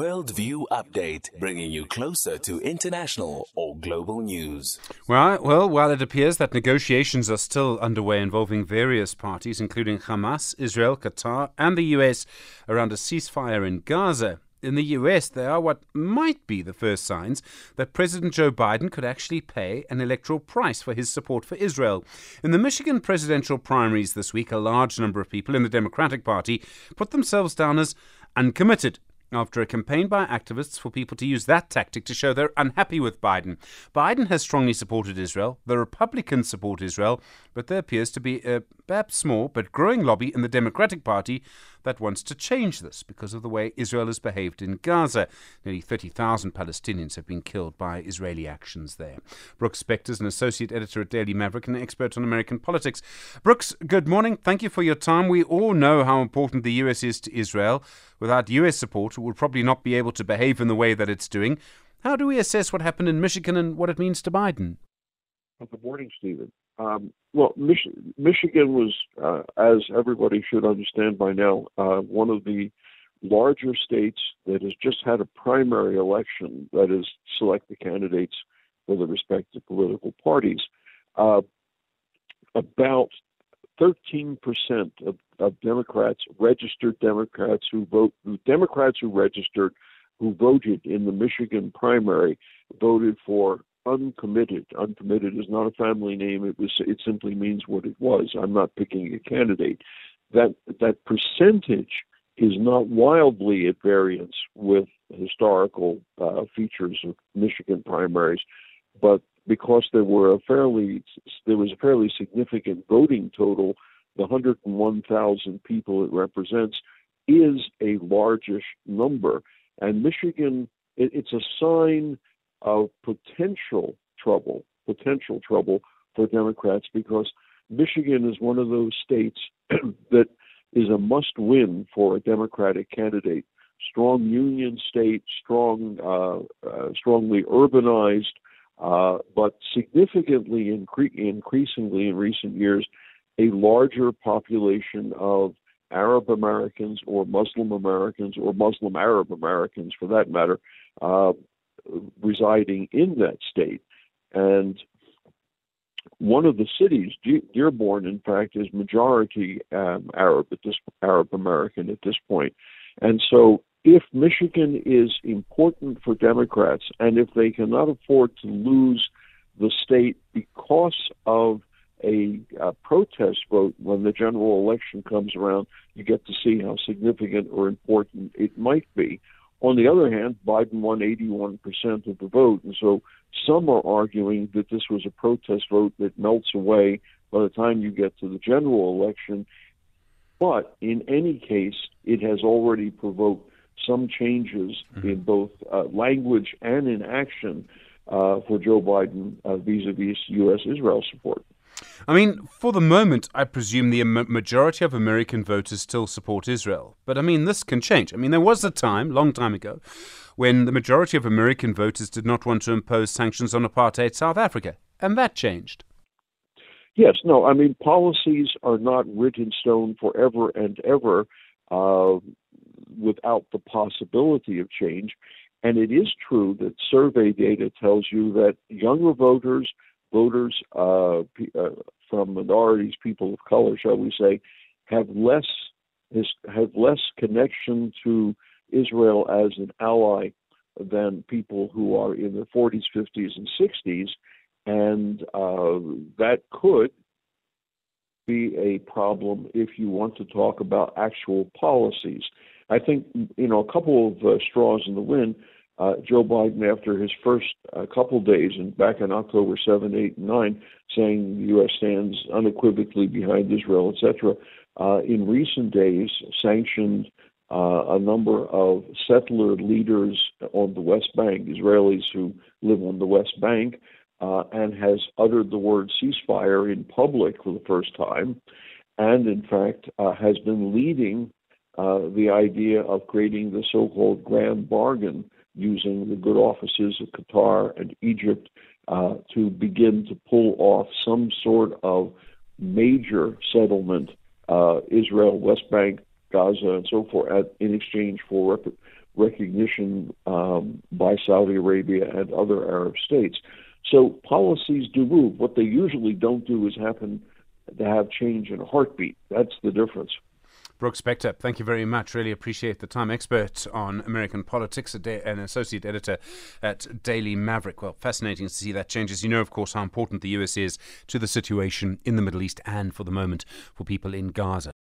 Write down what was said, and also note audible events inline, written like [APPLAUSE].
Worldview Update, bringing you closer to international or global news. Well, well, while it appears that negotiations are still underway involving various parties, including Hamas, Israel, Qatar, and the US, around a ceasefire in Gaza, in the US, there are what might be the first signs that President Joe Biden could actually pay an electoral price for his support for Israel. In the Michigan presidential primaries this week, a large number of people in the Democratic Party put themselves down as uncommitted after a campaign by activists for people to use that tactic to show they're unhappy with Biden. Biden has strongly supported Israel. The Republicans support Israel, but there appears to be a perhaps small but growing lobby in the Democratic Party that wants to change this because of the way Israel has behaved in Gaza. Nearly 30,000 Palestinians have been killed by Israeli actions there. Brooks Spector is an associate editor at Daily Maverick and an expert on American politics. Brooks, good morning. Thank you for your time. We all know how important the US is to Israel. Without US support, would probably not be able to behave in the way that it's doing. How do we assess what happened in Michigan and what it means to Biden? Good morning, Stephen. Um, well, Mich- Michigan was, uh, as everybody should understand by now, uh, one of the larger states that has just had a primary election that is select the candidates for the respective political parties. Uh, about 13% of, of Democrats, registered Democrats who vote, Democrats who registered, who voted in the Michigan primary, voted for uncommitted. Uncommitted is not a family name. It was. It simply means what it was. I'm not picking a candidate. That that percentage is not wildly at variance with historical uh, features of Michigan primaries, but because there were a fairly there was a fairly significant voting total, the 101,000 people it represents is a largish number, and Michigan it, it's a sign of potential trouble, potential trouble for Democrats because Michigan is one of those states [CLEARS THROAT] that is a must win for a Democratic candidate. Strong union state, strong, uh, uh, strongly urbanized, uh, but significantly incre- increasingly in recent years, a larger population of Arab Americans or Muslim Americans or Muslim Arab Americans, for that matter, uh, residing in that state. And one of the cities, Dearborn, in fact, is majority um, Arab at this Arab American at this point. And so, if Michigan is important for Democrats, and if they cannot afford to lose the state because of a, a protest vote when the general election comes around, you get to see how significant or important it might be. On the other hand, Biden won 81% of the vote, and so some are arguing that this was a protest vote that melts away by the time you get to the general election. But in any case, it has already provoked some changes mm-hmm. in both uh, language and in action uh, for Joe Biden vis a vis U.S. Israel support. I mean, for the moment, I presume the majority of American voters still support Israel. But I mean, this can change. I mean, there was a time, long time ago, when the majority of American voters did not want to impose sanctions on apartheid South Africa. And that changed. Yes, no, I mean, policies are not written in stone forever and ever uh, without the possibility of change. And it is true that survey data tells you that younger voters voters uh, uh, from minorities, people of color, shall we say, have less have less connection to Israel as an ally than people who are in their 40s, 50s, and 60s, and uh, that could be a problem if you want to talk about actual policies. I think you know a couple of uh, straws in the wind uh, Joe Biden, after his first uh, couple days, and back in October 7, 8, and 9, saying the U.S. stands unequivocally behind Israel, etc., uh, in recent days sanctioned uh, a number of settler leaders on the West Bank, Israelis who live on the West Bank, uh, and has uttered the word ceasefire in public for the first time, and in fact uh, has been leading the idea of creating the so called grand bargain using the good offices of Qatar and Egypt uh, to begin to pull off some sort of major settlement, uh, Israel, West Bank, Gaza, and so forth, at, in exchange for rep- recognition um, by Saudi Arabia and other Arab states. So policies do move. What they usually don't do is happen to have change in a heartbeat. That's the difference. Brooks Spector, thank you very much. Really appreciate the time. Expert on American politics, an associate editor at Daily Maverick. Well, fascinating to see that changes. You know, of course, how important the US is to the situation in the Middle East and for the moment for people in Gaza.